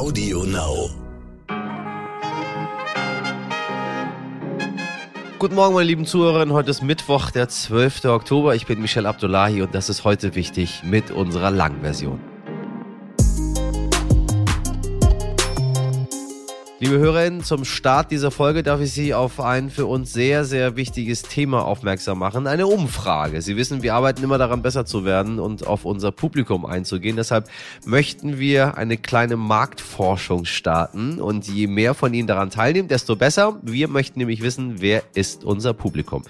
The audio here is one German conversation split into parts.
Audio Now. Guten Morgen, meine lieben Zuhörerinnen. Heute ist Mittwoch, der 12. Oktober. Ich bin Michel Abdullahi und das ist heute wichtig mit unserer Langversion. Liebe Hörerinnen, zum Start dieser Folge darf ich Sie auf ein für uns sehr, sehr wichtiges Thema aufmerksam machen. Eine Umfrage. Sie wissen, wir arbeiten immer daran, besser zu werden und auf unser Publikum einzugehen. Deshalb möchten wir eine kleine Marktforschung starten. Und je mehr von Ihnen daran teilnehmen, desto besser. Wir möchten nämlich wissen, wer ist unser Publikum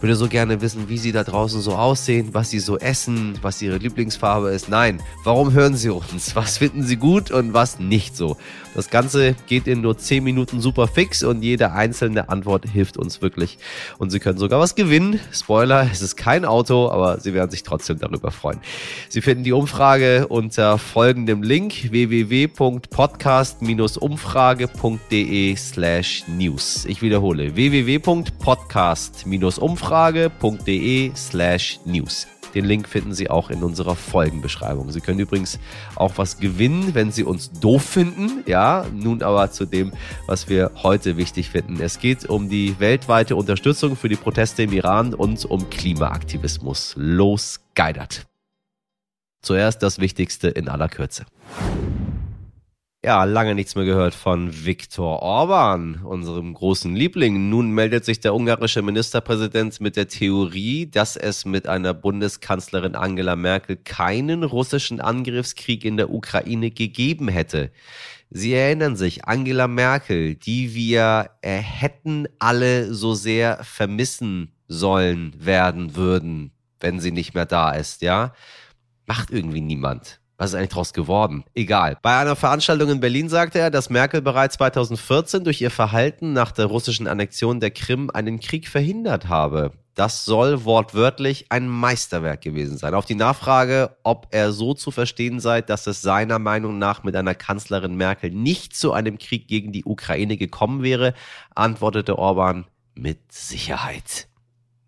würde so gerne wissen, wie sie da draußen so aussehen, was sie so essen, was ihre Lieblingsfarbe ist. Nein, warum hören sie uns? Was finden sie gut und was nicht so? Das Ganze geht in nur 10 Minuten super fix und jede einzelne Antwort hilft uns wirklich. Und Sie können sogar was gewinnen. Spoiler, es ist kein Auto, aber Sie werden sich trotzdem darüber freuen. Sie finden die Umfrage unter folgendem Link www.podcast-umfrage.de slash news. Ich wiederhole www.podcast-umfrage.de slash news. Den Link finden Sie auch in unserer Folgenbeschreibung. Sie können übrigens auch was gewinnen, wenn Sie uns doof finden. Ja, nun aber zu dem, was wir heute wichtig finden. Es geht um die weltweite Unterstützung für die Proteste im Iran und um Klimaaktivismus. Los, geidert! Zuerst das Wichtigste in aller Kürze. Ja, lange nichts mehr gehört von Viktor Orban, unserem großen Liebling. Nun meldet sich der ungarische Ministerpräsident mit der Theorie, dass es mit einer Bundeskanzlerin Angela Merkel keinen russischen Angriffskrieg in der Ukraine gegeben hätte. Sie erinnern sich, Angela Merkel, die wir äh, hätten alle so sehr vermissen sollen werden würden, wenn sie nicht mehr da ist, ja? Macht irgendwie niemand. Was ist eigentlich daraus geworden? Egal. Bei einer Veranstaltung in Berlin sagte er, dass Merkel bereits 2014 durch ihr Verhalten nach der russischen Annexion der Krim einen Krieg verhindert habe. Das soll wortwörtlich ein Meisterwerk gewesen sein. Auf die Nachfrage, ob er so zu verstehen sei, dass es seiner Meinung nach mit einer Kanzlerin Merkel nicht zu einem Krieg gegen die Ukraine gekommen wäre, antwortete Orban mit Sicherheit.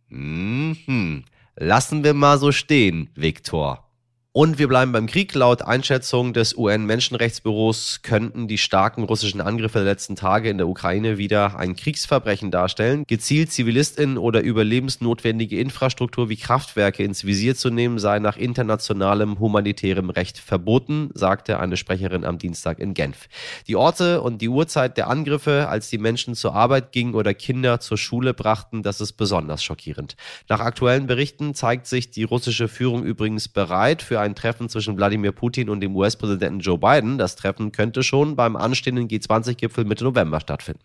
Mhm. Lassen wir mal so stehen, Viktor. Und wir bleiben beim Krieg. Laut Einschätzung des UN-Menschenrechtsbüros könnten die starken russischen Angriffe der letzten Tage in der Ukraine wieder ein Kriegsverbrechen darstellen. Gezielt Zivilistinnen oder überlebensnotwendige Infrastruktur wie Kraftwerke ins Visier zu nehmen, sei nach internationalem humanitärem Recht verboten, sagte eine Sprecherin am Dienstag in Genf. Die Orte und die Uhrzeit der Angriffe, als die Menschen zur Arbeit gingen oder Kinder zur Schule brachten, das ist besonders schockierend. Nach aktuellen Berichten zeigt sich die russische Führung übrigens bereit für ein Treffen zwischen Wladimir Putin und dem US-Präsidenten Joe Biden. Das Treffen könnte schon beim anstehenden G20-Gipfel Mitte November stattfinden.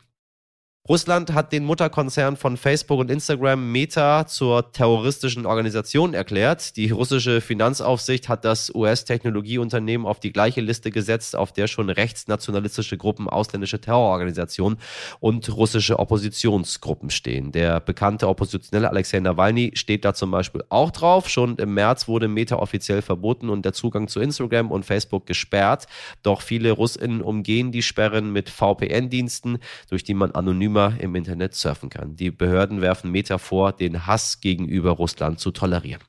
Russland hat den Mutterkonzern von Facebook und Instagram Meta zur terroristischen Organisation erklärt. Die russische Finanzaufsicht hat das US-Technologieunternehmen auf die gleiche Liste gesetzt, auf der schon rechtsnationalistische Gruppen, ausländische Terrororganisationen und russische Oppositionsgruppen stehen. Der bekannte Oppositionelle Alexei Nawalny steht da zum Beispiel auch drauf. Schon im März wurde Meta offiziell verboten und der Zugang zu Instagram und Facebook gesperrt. Doch viele Russinnen umgehen die Sperren mit VPN-Diensten, durch die man anonym anonymer im Internet surfen kann. Die Behörden werfen Meta vor, den Hass gegenüber Russland zu tolerieren.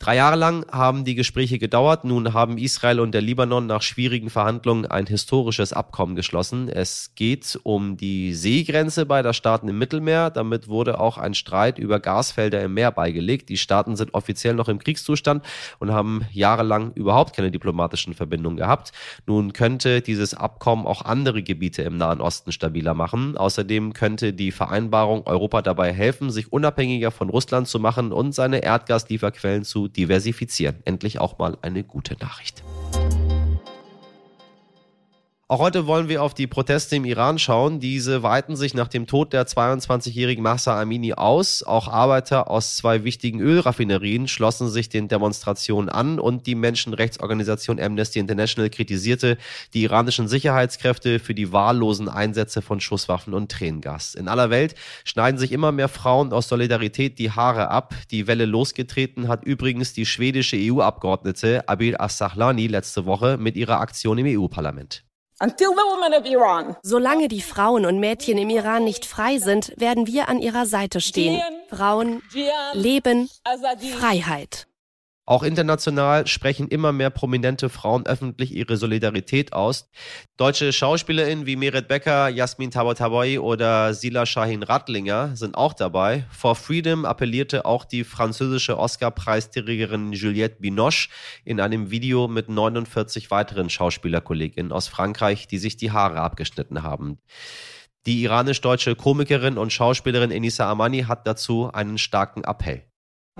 Drei Jahre lang haben die Gespräche gedauert. Nun haben Israel und der Libanon nach schwierigen Verhandlungen ein historisches Abkommen geschlossen. Es geht um die Seegrenze beider Staaten im Mittelmeer. Damit wurde auch ein Streit über Gasfelder im Meer beigelegt. Die Staaten sind offiziell noch im Kriegszustand und haben jahrelang überhaupt keine diplomatischen Verbindungen gehabt. Nun könnte dieses Abkommen auch andere Gebiete im Nahen Osten stabiler machen. Außerdem könnte die Vereinbarung Europa dabei helfen, sich unabhängiger von Russland zu machen und seine Erdgaslieferquellen zu diversifizieren. Endlich auch mal eine gute Nachricht. Auch heute wollen wir auf die Proteste im Iran schauen. Diese weiten sich nach dem Tod der 22-jährigen Mahsa Amini aus. Auch Arbeiter aus zwei wichtigen Ölraffinerien schlossen sich den Demonstrationen an und die Menschenrechtsorganisation Amnesty International kritisierte die iranischen Sicherheitskräfte für die wahllosen Einsätze von Schusswaffen und Tränengas. In aller Welt schneiden sich immer mehr Frauen aus Solidarität die Haare ab. Die Welle losgetreten hat übrigens die schwedische EU-Abgeordnete Abil As-Sahlani letzte Woche mit ihrer Aktion im EU-Parlament. Solange die Frauen und Mädchen im Iran nicht frei sind, werden wir an ihrer Seite stehen. Frauen, Leben, Freiheit. Auch international sprechen immer mehr prominente Frauen öffentlich ihre Solidarität aus. Deutsche SchauspielerInnen wie Meret Becker, Jasmin Tabataboy oder Sila Shahin Rattlinger sind auch dabei. For Freedom appellierte auch die französische Oscar-Preisträgerin Juliette Binoche in einem Video mit 49 weiteren SchauspielerkollegInnen aus Frankreich, die sich die Haare abgeschnitten haben. Die iranisch-deutsche Komikerin und Schauspielerin Enisa Amani hat dazu einen starken Appell.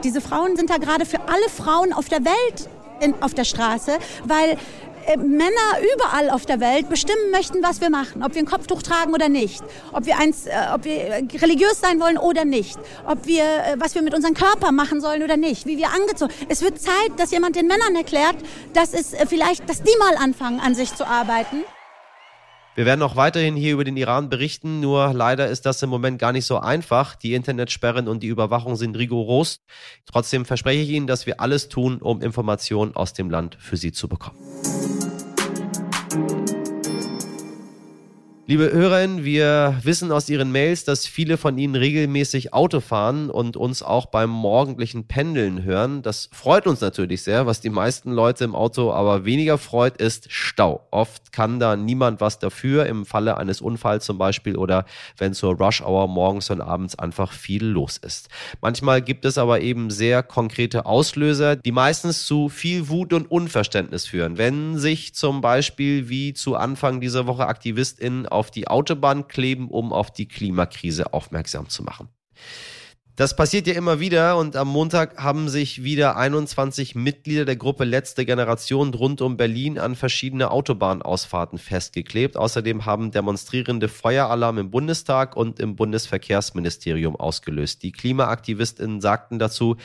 Diese Frauen sind da gerade für alle Frauen auf der Welt in, auf der Straße, weil äh, Männer überall auf der Welt bestimmen möchten, was wir machen, ob wir ein Kopftuch tragen oder nicht, ob wir, eins, äh, ob wir religiös sein wollen oder nicht, ob wir, äh, was wir mit unserem Körper machen sollen oder nicht, wie wir angezogen. Es wird Zeit, dass jemand den Männern erklärt, dass es äh, vielleicht, dass die mal anfangen, an sich zu arbeiten. Wir werden auch weiterhin hier über den Iran berichten, nur leider ist das im Moment gar nicht so einfach. Die Internetsperren und die Überwachung sind rigoros. Trotzdem verspreche ich Ihnen, dass wir alles tun, um Informationen aus dem Land für Sie zu bekommen. Liebe Hörerinnen, wir wissen aus Ihren Mails, dass viele von Ihnen regelmäßig Auto fahren und uns auch beim morgendlichen Pendeln hören. Das freut uns natürlich sehr. Was die meisten Leute im Auto aber weniger freut, ist Stau. Oft kann da niemand was dafür, im Falle eines Unfalls zum Beispiel oder wenn zur Rush Hour morgens und abends einfach viel los ist. Manchmal gibt es aber eben sehr konkrete Auslöser, die meistens zu viel Wut und Unverständnis führen. Wenn sich zum Beispiel wie zu Anfang dieser Woche AktivistInnen auf die Autobahn kleben, um auf die Klimakrise aufmerksam zu machen. Das passiert ja immer wieder und am Montag haben sich wieder 21 Mitglieder der Gruppe Letzte Generation rund um Berlin an verschiedene Autobahnausfahrten festgeklebt. Außerdem haben Demonstrierende Feueralarm im Bundestag und im Bundesverkehrsministerium ausgelöst. Die Klimaaktivistinnen sagten dazu,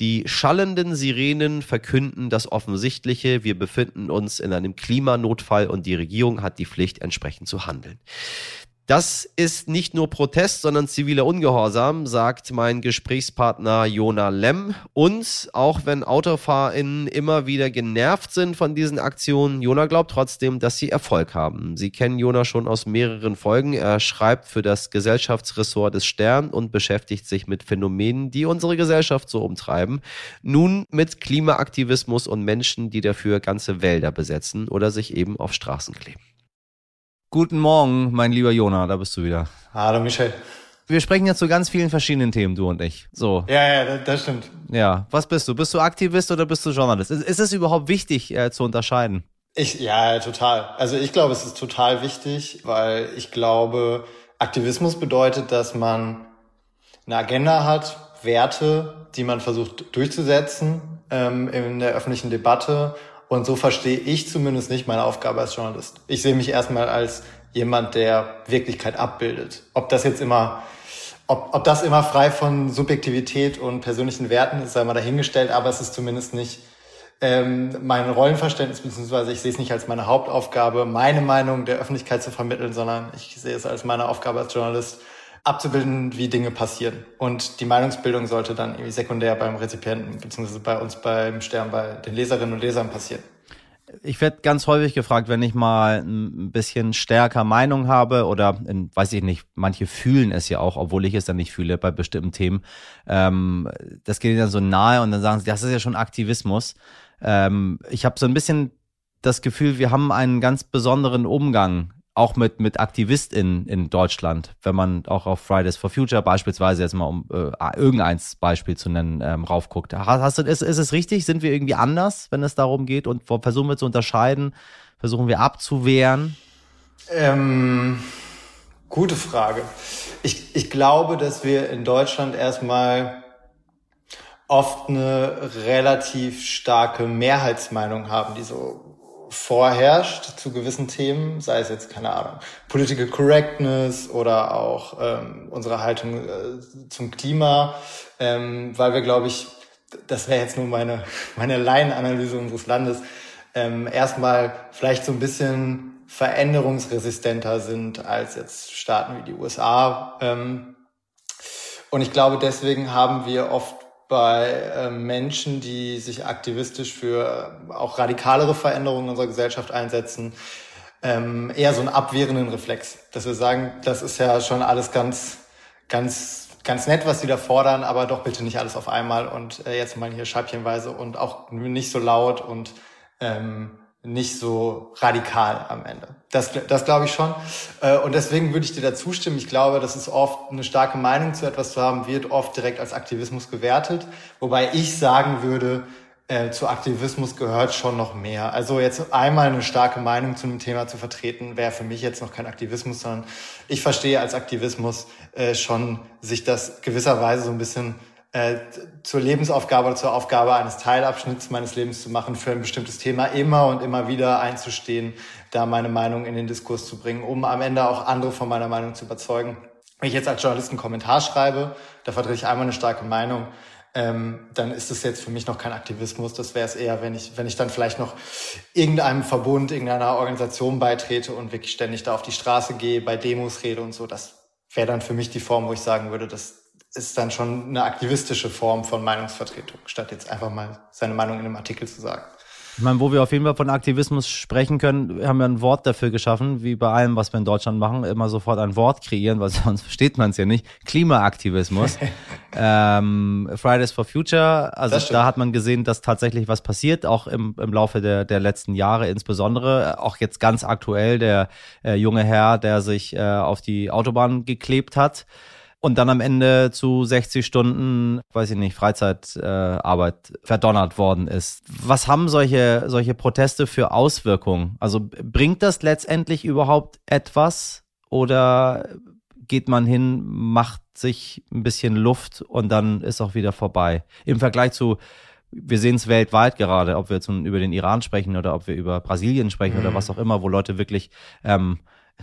die schallenden Sirenen verkünden das Offensichtliche. Wir befinden uns in einem Klimanotfall und die Regierung hat die Pflicht, entsprechend zu handeln. Das ist nicht nur Protest, sondern ziviler Ungehorsam, sagt mein Gesprächspartner Jona Lemm. Und auch wenn AutofahrerInnen immer wieder genervt sind von diesen Aktionen, Jona glaubt trotzdem, dass sie Erfolg haben. Sie kennen Jona schon aus mehreren Folgen. Er schreibt für das Gesellschaftsressort des Stern und beschäftigt sich mit Phänomenen, die unsere Gesellschaft so umtreiben. Nun mit Klimaaktivismus und Menschen, die dafür ganze Wälder besetzen oder sich eben auf Straßen kleben. Guten Morgen, mein lieber Jona, da bist du wieder. Hallo Michel. Wir sprechen jetzt zu ganz vielen verschiedenen Themen, du und ich. So. Ja, ja, das stimmt. Ja, was bist du? Bist du Aktivist oder bist du Journalist? Ist, ist es überhaupt wichtig äh, zu unterscheiden? Ich, ja, total. Also ich glaube, es ist total wichtig, weil ich glaube, Aktivismus bedeutet, dass man eine Agenda hat, Werte, die man versucht durchzusetzen ähm, in der öffentlichen Debatte und so verstehe ich zumindest nicht meine Aufgabe als Journalist. Ich sehe mich erstmal als jemand, der Wirklichkeit abbildet. Ob das jetzt immer, ob, ob das immer frei von Subjektivität und persönlichen Werten ist, sei mal dahingestellt, aber es ist zumindest nicht ähm, mein Rollenverständnis, beziehungsweise ich sehe es nicht als meine Hauptaufgabe, meine Meinung der Öffentlichkeit zu vermitteln, sondern ich sehe es als meine Aufgabe als Journalist, abzubilden, wie Dinge passieren. Und die Meinungsbildung sollte dann irgendwie sekundär beim Rezipienten beziehungsweise bei uns beim Stern, bei den Leserinnen und Lesern passieren. Ich werde ganz häufig gefragt, wenn ich mal ein bisschen stärker Meinung habe oder in, weiß ich nicht, manche fühlen es ja auch, obwohl ich es dann nicht fühle bei bestimmten Themen. Ähm, das geht dann so nahe und dann sagen sie, das ist ja schon Aktivismus. Ähm, ich habe so ein bisschen das Gefühl, wir haben einen ganz besonderen Umgang auch mit, mit AktivistInnen in Deutschland, wenn man auch auf Fridays for Future beispielsweise jetzt mal um äh, irgendein Beispiel zu nennen, ähm, raufguckt. Hast du, ist, ist es richtig? Sind wir irgendwie anders, wenn es darum geht? Und versuchen wir zu unterscheiden? Versuchen wir abzuwehren? Ähm, gute Frage. Ich, ich glaube, dass wir in Deutschland erstmal oft eine relativ starke Mehrheitsmeinung haben, die so vorherrscht zu gewissen Themen, sei es jetzt, keine Ahnung, Political Correctness oder auch ähm, unsere Haltung äh, zum Klima, ähm, weil wir, glaube ich, das wäre jetzt nur meine, meine Laienanalyse unseres Landes, ähm, erstmal vielleicht so ein bisschen veränderungsresistenter sind als jetzt Staaten wie die USA. Ähm, und ich glaube, deswegen haben wir oft bei äh, Menschen, die sich aktivistisch für äh, auch radikalere Veränderungen unserer Gesellschaft einsetzen, ähm, eher so einen abwehrenden Reflex, dass wir sagen, das ist ja schon alles ganz, ganz ganz nett, was sie da fordern, aber doch bitte nicht alles auf einmal und äh, jetzt mal hier scheibchenweise und auch nicht so laut und ähm, nicht so radikal am Ende. Das, das glaube ich schon. Äh, und deswegen würde ich dir da zustimmen. Ich glaube, dass es oft eine starke Meinung zu etwas zu haben, wird oft direkt als Aktivismus gewertet. Wobei ich sagen würde, äh, zu Aktivismus gehört schon noch mehr. Also jetzt einmal eine starke Meinung zu einem Thema zu vertreten, wäre für mich jetzt noch kein Aktivismus, sondern ich verstehe als Aktivismus äh, schon, sich das gewisserweise so ein bisschen äh, zur Lebensaufgabe oder zur Aufgabe eines Teilabschnitts meines Lebens zu machen, für ein bestimmtes Thema immer und immer wieder einzustehen, da meine Meinung in den Diskurs zu bringen, um am Ende auch andere von meiner Meinung zu überzeugen. Wenn ich jetzt als Journalist einen Kommentar schreibe, da vertrete ich einmal eine starke Meinung, ähm, dann ist es jetzt für mich noch kein Aktivismus. Das wäre es eher, wenn ich, wenn ich dann vielleicht noch irgendeinem Verbund, irgendeiner Organisation beitrete und wirklich ständig da auf die Straße gehe, bei Demos rede und so. Das wäre dann für mich die Form, wo ich sagen würde, das ist dann schon eine aktivistische Form von Meinungsvertretung, statt jetzt einfach mal seine Meinung in einem Artikel zu sagen. Ich meine, wo wir auf jeden Fall von Aktivismus sprechen können, haben wir ein Wort dafür geschaffen, wie bei allem, was wir in Deutschland machen, immer sofort ein Wort kreieren, weil sonst versteht man es ja nicht. Klimaaktivismus. ähm, Fridays for Future, also da hat man gesehen, dass tatsächlich was passiert, auch im, im Laufe der, der letzten Jahre insbesondere. Auch jetzt ganz aktuell der äh, junge Herr, der sich äh, auf die Autobahn geklebt hat und dann am Ende zu 60 Stunden, weiß ich nicht, Freizeitarbeit äh, verdonnert worden ist. Was haben solche, solche Proteste für Auswirkungen? Also bringt das letztendlich überhaupt etwas oder geht man hin, macht sich ein bisschen Luft und dann ist auch wieder vorbei? Im Vergleich zu wir sehen es weltweit gerade, ob wir jetzt über den Iran sprechen oder ob wir über Brasilien sprechen mhm. oder was auch immer, wo Leute wirklich ähm,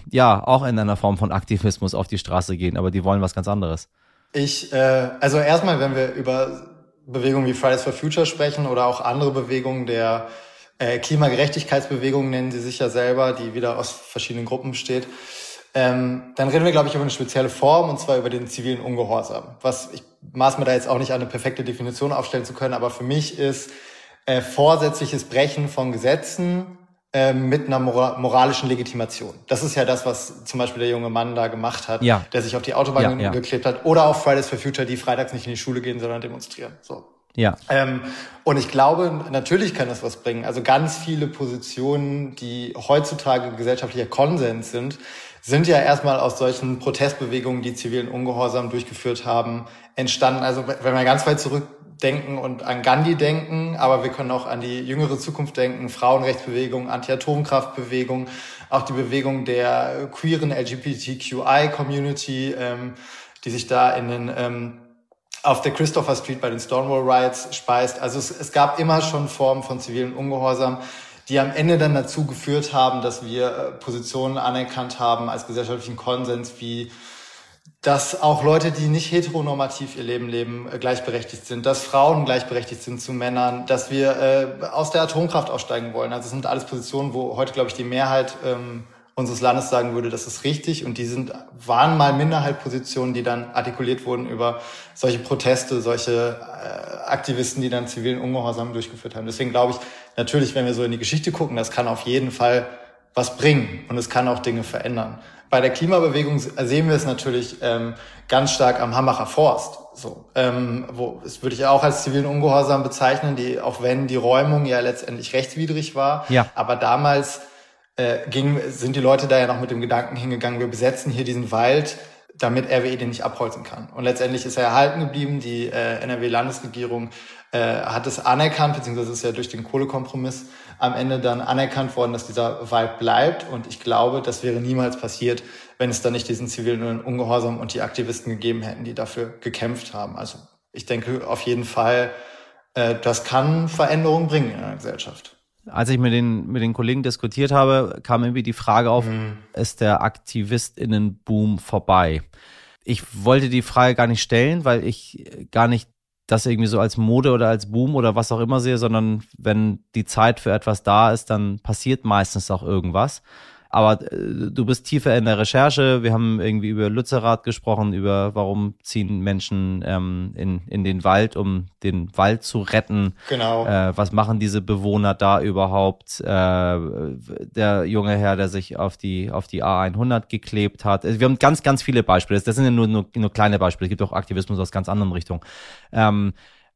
ja auch in einer Form von Aktivismus auf die Straße gehen, aber die wollen was ganz anderes. Ich, äh, also erstmal, wenn wir über Bewegungen wie Fridays for Future sprechen oder auch andere Bewegungen der äh, Klimagerechtigkeitsbewegungen nennen sie sich ja selber, die wieder aus verschiedenen Gruppen besteht, ähm, dann reden wir, glaube ich, über eine spezielle Form, und zwar über den zivilen Ungehorsam. Was ich maß mir da jetzt auch nicht eine perfekte Definition aufstellen zu können, aber für mich ist äh, vorsätzliches Brechen von Gesetzen mit einer moralischen Legitimation. Das ist ja das, was zum Beispiel der junge Mann da gemacht hat, ja. der sich auf die Autobahn ja, ja. geklebt hat. Oder auch Fridays for Future, die freitags nicht in die Schule gehen, sondern demonstrieren. So. Ja. Ähm, und ich glaube, natürlich kann das was bringen. Also ganz viele Positionen, die heutzutage gesellschaftlicher Konsens sind, sind ja erstmal aus solchen Protestbewegungen, die zivilen Ungehorsam durchgeführt haben, entstanden. Also wenn man ganz weit zurück denken und an Gandhi denken, aber wir können auch an die jüngere Zukunft denken, Frauenrechtsbewegung, Anti-Atomkraftbewegung, auch die Bewegung der queeren LGBTQI-Community, ähm, die sich da in den ähm, auf der Christopher Street bei den Stonewall Riots speist. Also es, es gab immer schon Formen von zivilen Ungehorsam, die am Ende dann dazu geführt haben, dass wir äh, Positionen anerkannt haben als gesellschaftlichen Konsens wie dass auch Leute, die nicht heteronormativ ihr Leben leben, äh, gleichberechtigt sind, dass Frauen gleichberechtigt sind zu Männern, dass wir äh, aus der Atomkraft aussteigen wollen. Also das sind alles Positionen, wo heute, glaube ich, die Mehrheit ähm, unseres Landes sagen würde, das ist richtig. Und die sind, waren mal Minderheitpositionen, die dann artikuliert wurden über solche Proteste, solche äh, Aktivisten, die dann zivilen Ungehorsam durchgeführt haben. Deswegen glaube ich, natürlich, wenn wir so in die Geschichte gucken, das kann auf jeden Fall was bringen und es kann auch Dinge verändern. Bei der Klimabewegung sehen wir es natürlich ähm, ganz stark am Hambacher Forst. So, ähm, wo das würde ich auch als zivilen Ungehorsam bezeichnen, die auch wenn die Räumung ja letztendlich rechtswidrig war, ja. aber damals äh, ging, sind die Leute da ja noch mit dem Gedanken hingegangen, wir besetzen hier diesen Wald, damit RWE den nicht abholzen kann. Und letztendlich ist er erhalten geblieben. Die äh, NRW-Landesregierung äh, hat es anerkannt, beziehungsweise ist ja durch den Kohlekompromiss am Ende dann anerkannt worden, dass dieser Wald bleibt. Und ich glaube, das wäre niemals passiert, wenn es da nicht diesen zivilen Ungehorsam und die Aktivisten gegeben hätten, die dafür gekämpft haben. Also ich denke auf jeden Fall, äh, das kann Veränderungen bringen in einer Gesellschaft. Als ich mit den, mit den Kollegen diskutiert habe, kam irgendwie die Frage auf, mhm. ist der AktivistInnenboom vorbei? Ich wollte die Frage gar nicht stellen, weil ich gar nicht das irgendwie so als Mode oder als Boom oder was auch immer sehe, sondern wenn die Zeit für etwas da ist, dann passiert meistens auch irgendwas. Aber äh, du bist tiefer in der Recherche. Wir haben irgendwie über Lützerath gesprochen, über warum ziehen Menschen ähm, in, in den Wald, um den Wald zu retten. Genau. Äh, was machen diese Bewohner da überhaupt? Äh, der junge Herr, der sich auf die, auf die A100 geklebt hat. Also wir haben ganz, ganz viele Beispiele. Das sind ja nur, nur, nur kleine Beispiele. Es gibt auch Aktivismus aus ganz anderen Richtungen. Ähm,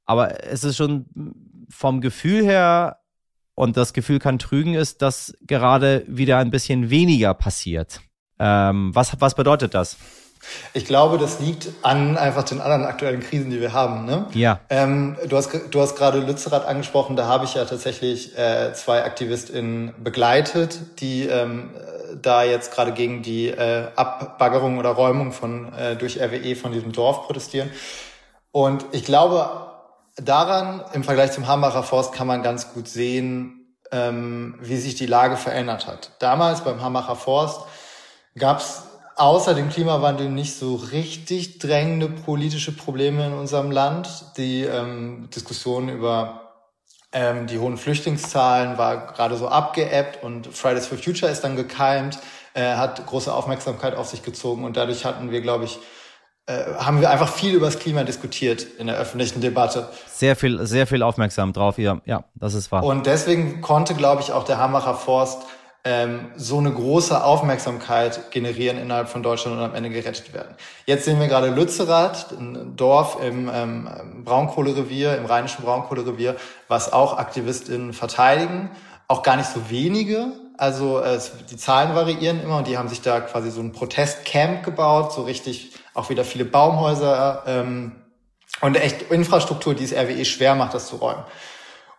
aber es ist schon vom Gefühl her und das Gefühl kann trügen, ist, dass gerade wieder ein bisschen weniger passiert. Ähm, was, was bedeutet das? Ich glaube, das liegt an einfach den anderen aktuellen Krisen, die wir haben. Ne? Ja. Ähm, du hast du hast gerade Lützerath angesprochen. Da habe ich ja tatsächlich äh, zwei AktivistInnen begleitet, die ähm, da jetzt gerade gegen die äh, Abbaggerung oder Räumung von äh, durch RWE von diesem Dorf protestieren. Und ich glaube, daran im Vergleich zum Hambacher Forst kann man ganz gut sehen, ähm, wie sich die Lage verändert hat. Damals beim Hambacher Forst gab es außer dem Klimawandel nicht so richtig drängende politische Probleme in unserem Land. Die ähm, Diskussion über ähm, die hohen Flüchtlingszahlen war gerade so abgeebbt und Fridays for Future ist dann gekeimt, äh, hat große Aufmerksamkeit auf sich gezogen und dadurch hatten wir, glaube ich, haben wir einfach viel über das Klima diskutiert in der öffentlichen Debatte. Sehr viel, sehr viel aufmerksam drauf, ja, ja, das ist wahr. Und deswegen konnte, glaube ich, auch der Hambacher Forst ähm, so eine große Aufmerksamkeit generieren innerhalb von Deutschland und am Ende gerettet werden. Jetzt sehen wir gerade Lützerath, ein Dorf im ähm, Braunkohlerevier, im rheinischen Braunkohlerevier, was auch AktivistInnen verteidigen. Auch gar nicht so wenige. Also äh, die Zahlen variieren immer und die haben sich da quasi so ein Protestcamp gebaut, so richtig auch wieder viele Baumhäuser ähm, und echt Infrastruktur, die es RWE schwer macht, das zu räumen.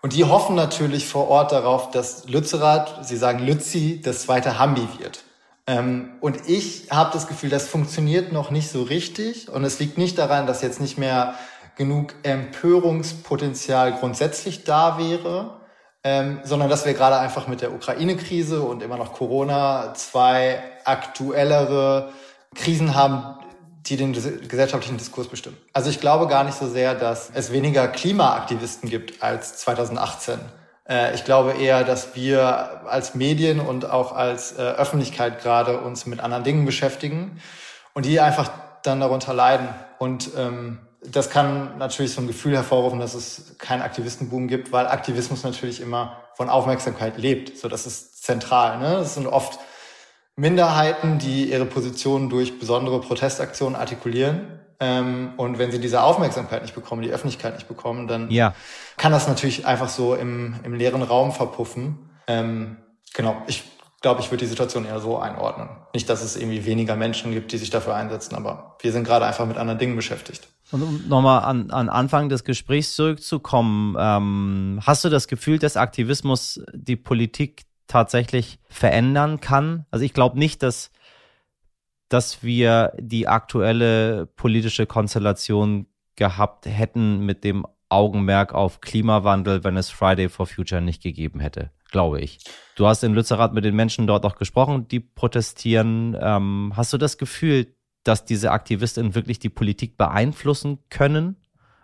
Und die hoffen natürlich vor Ort darauf, dass Lützerath, sie sagen Lützi, das zweite Hambi wird. Ähm, und ich habe das Gefühl, das funktioniert noch nicht so richtig. Und es liegt nicht daran, dass jetzt nicht mehr genug Empörungspotenzial grundsätzlich da wäre, ähm, sondern dass wir gerade einfach mit der Ukraine-Krise und immer noch Corona zwei aktuellere Krisen haben, die den gesellschaftlichen Diskurs bestimmen. Also ich glaube gar nicht so sehr, dass es weniger Klimaaktivisten gibt als 2018. Äh, ich glaube eher, dass wir als Medien und auch als äh, Öffentlichkeit gerade uns mit anderen Dingen beschäftigen und die einfach dann darunter leiden. Und ähm, das kann natürlich so ein Gefühl hervorrufen, dass es keinen Aktivistenboom gibt, weil Aktivismus natürlich immer von Aufmerksamkeit lebt. So, das ist zentral. Ne? Das sind oft Minderheiten, die ihre Positionen durch besondere Protestaktionen artikulieren. Ähm, und wenn sie diese Aufmerksamkeit nicht bekommen, die Öffentlichkeit nicht bekommen, dann ja. kann das natürlich einfach so im, im leeren Raum verpuffen. Ähm, genau, ich glaube, ich würde die Situation eher so einordnen. Nicht, dass es irgendwie weniger Menschen gibt, die sich dafür einsetzen, aber wir sind gerade einfach mit anderen Dingen beschäftigt. Und um nochmal an, an Anfang des Gesprächs zurückzukommen, ähm, hast du das Gefühl, dass Aktivismus die Politik tatsächlich verändern kann. Also ich glaube nicht, dass, dass wir die aktuelle politische Konstellation gehabt hätten mit dem Augenmerk auf Klimawandel, wenn es Friday for Future nicht gegeben hätte, glaube ich. Du hast in Lützerath mit den Menschen dort auch gesprochen, die protestieren. Ähm, hast du das Gefühl, dass diese Aktivistinnen wirklich die Politik beeinflussen können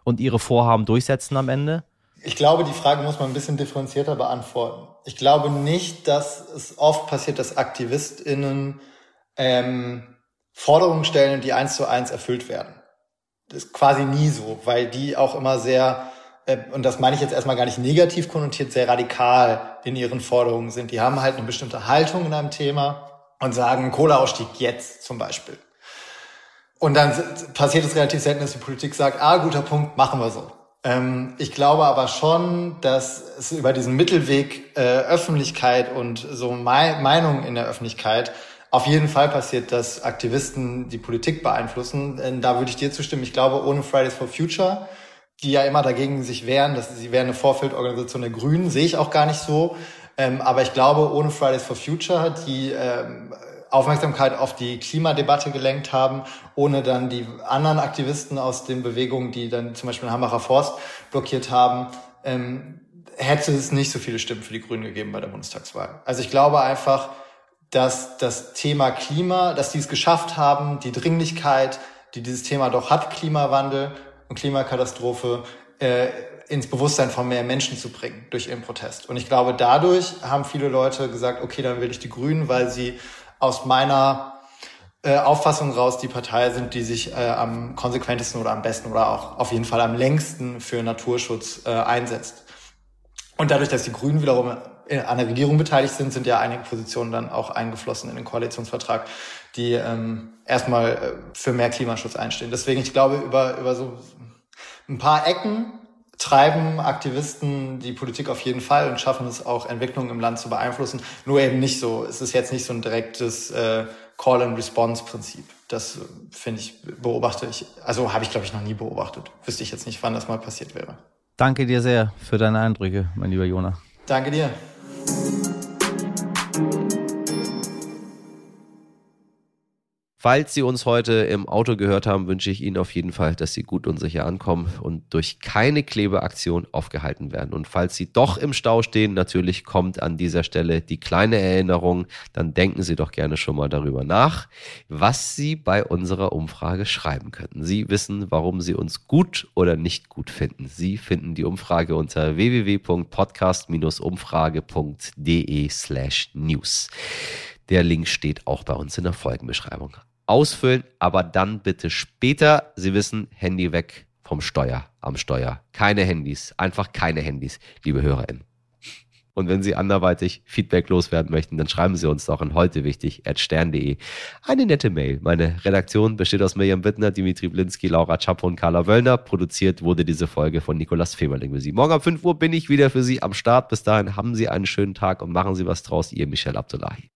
und ihre Vorhaben durchsetzen am Ende? Ich glaube, die Frage muss man ein bisschen differenzierter beantworten. Ich glaube nicht, dass es oft passiert, dass AktivistInnen ähm, Forderungen stellen, die eins zu eins erfüllt werden. Das ist quasi nie so, weil die auch immer sehr, äh, und das meine ich jetzt erstmal gar nicht negativ konnotiert, sehr radikal in ihren Forderungen sind. Die haben halt eine bestimmte Haltung in einem Thema und sagen, Kohleausstieg jetzt zum Beispiel. Und dann passiert es relativ selten, dass die Politik sagt, ah, guter Punkt, machen wir so. Ähm, ich glaube aber schon, dass es über diesen Mittelweg äh, Öffentlichkeit und so Me Meinungen in der Öffentlichkeit auf jeden Fall passiert, dass Aktivisten die Politik beeinflussen. Denn da würde ich dir zustimmen. Ich glaube, ohne Fridays for Future, die ja immer dagegen sich wehren, dass sie wären eine Vorfeldorganisation der Grünen, sehe ich auch gar nicht so. Ähm, aber ich glaube, ohne Fridays for Future, die ähm, Aufmerksamkeit auf die Klimadebatte gelenkt haben, ohne dann die anderen Aktivisten aus den Bewegungen, die dann zum Beispiel den Hambacher Forst blockiert haben, ähm, hätte es nicht so viele Stimmen für die Grünen gegeben bei der Bundestagswahl. Also ich glaube einfach, dass das Thema Klima, dass die es geschafft haben, die Dringlichkeit, die dieses Thema doch hat, Klimawandel und Klimakatastrophe, äh, ins Bewusstsein von mehr Menschen zu bringen durch ihren Protest. Und ich glaube, dadurch haben viele Leute gesagt, okay, dann will ich die Grünen, weil sie aus meiner äh, Auffassung raus die Partei sind, die sich äh, am konsequentesten oder am besten oder auch auf jeden Fall am längsten für Naturschutz äh, einsetzt. Und dadurch, dass die Grünen wiederum äh, an der Regierung beteiligt sind, sind ja einige Positionen dann auch eingeflossen in den Koalitionsvertrag, die ähm, erstmal äh, für mehr Klimaschutz einstehen. Deswegen, ich glaube, über, über so ein paar Ecken treiben Aktivisten die Politik auf jeden Fall und schaffen es auch, Entwicklungen im Land zu beeinflussen. Nur eben nicht so, es ist jetzt nicht so ein direktes äh, Call-and-Response-Prinzip. Das äh, finde ich, beobachte ich, also habe ich glaube ich noch nie beobachtet. Wüsste ich jetzt nicht, wann das mal passiert wäre. Danke dir sehr für deine Eindrücke, mein lieber Jona. Danke dir. Falls Sie uns heute im Auto gehört haben, wünsche ich Ihnen auf jeden Fall, dass Sie gut und sicher ankommen und durch keine Klebeaktion aufgehalten werden. Und falls Sie doch im Stau stehen, natürlich kommt an dieser Stelle die kleine Erinnerung, dann denken Sie doch gerne schon mal darüber nach, was Sie bei unserer Umfrage schreiben könnten. Sie wissen, warum Sie uns gut oder nicht gut finden. Sie finden die Umfrage unter www.podcast-umfrage.de slash news. Der Link steht auch bei uns in der Folgenbeschreibung ausfüllen, aber dann bitte später. Sie wissen, Handy weg vom Steuer, am Steuer. Keine Handys, einfach keine Handys, liebe HörerInnen. Und wenn Sie anderweitig Feedback loswerden möchten, dann schreiben Sie uns doch an heute wichtig at stern.de eine nette Mail. Meine Redaktion besteht aus Mirjam Wittner, Dimitri Blinski, Laura Czapo und Carla Wöllner. Produziert wurde diese Folge von Nikolas Femerling für Sie. Morgen um 5 Uhr bin ich wieder für Sie am Start. Bis dahin haben Sie einen schönen Tag und machen Sie was draus. Ihr Michel Abdullahi.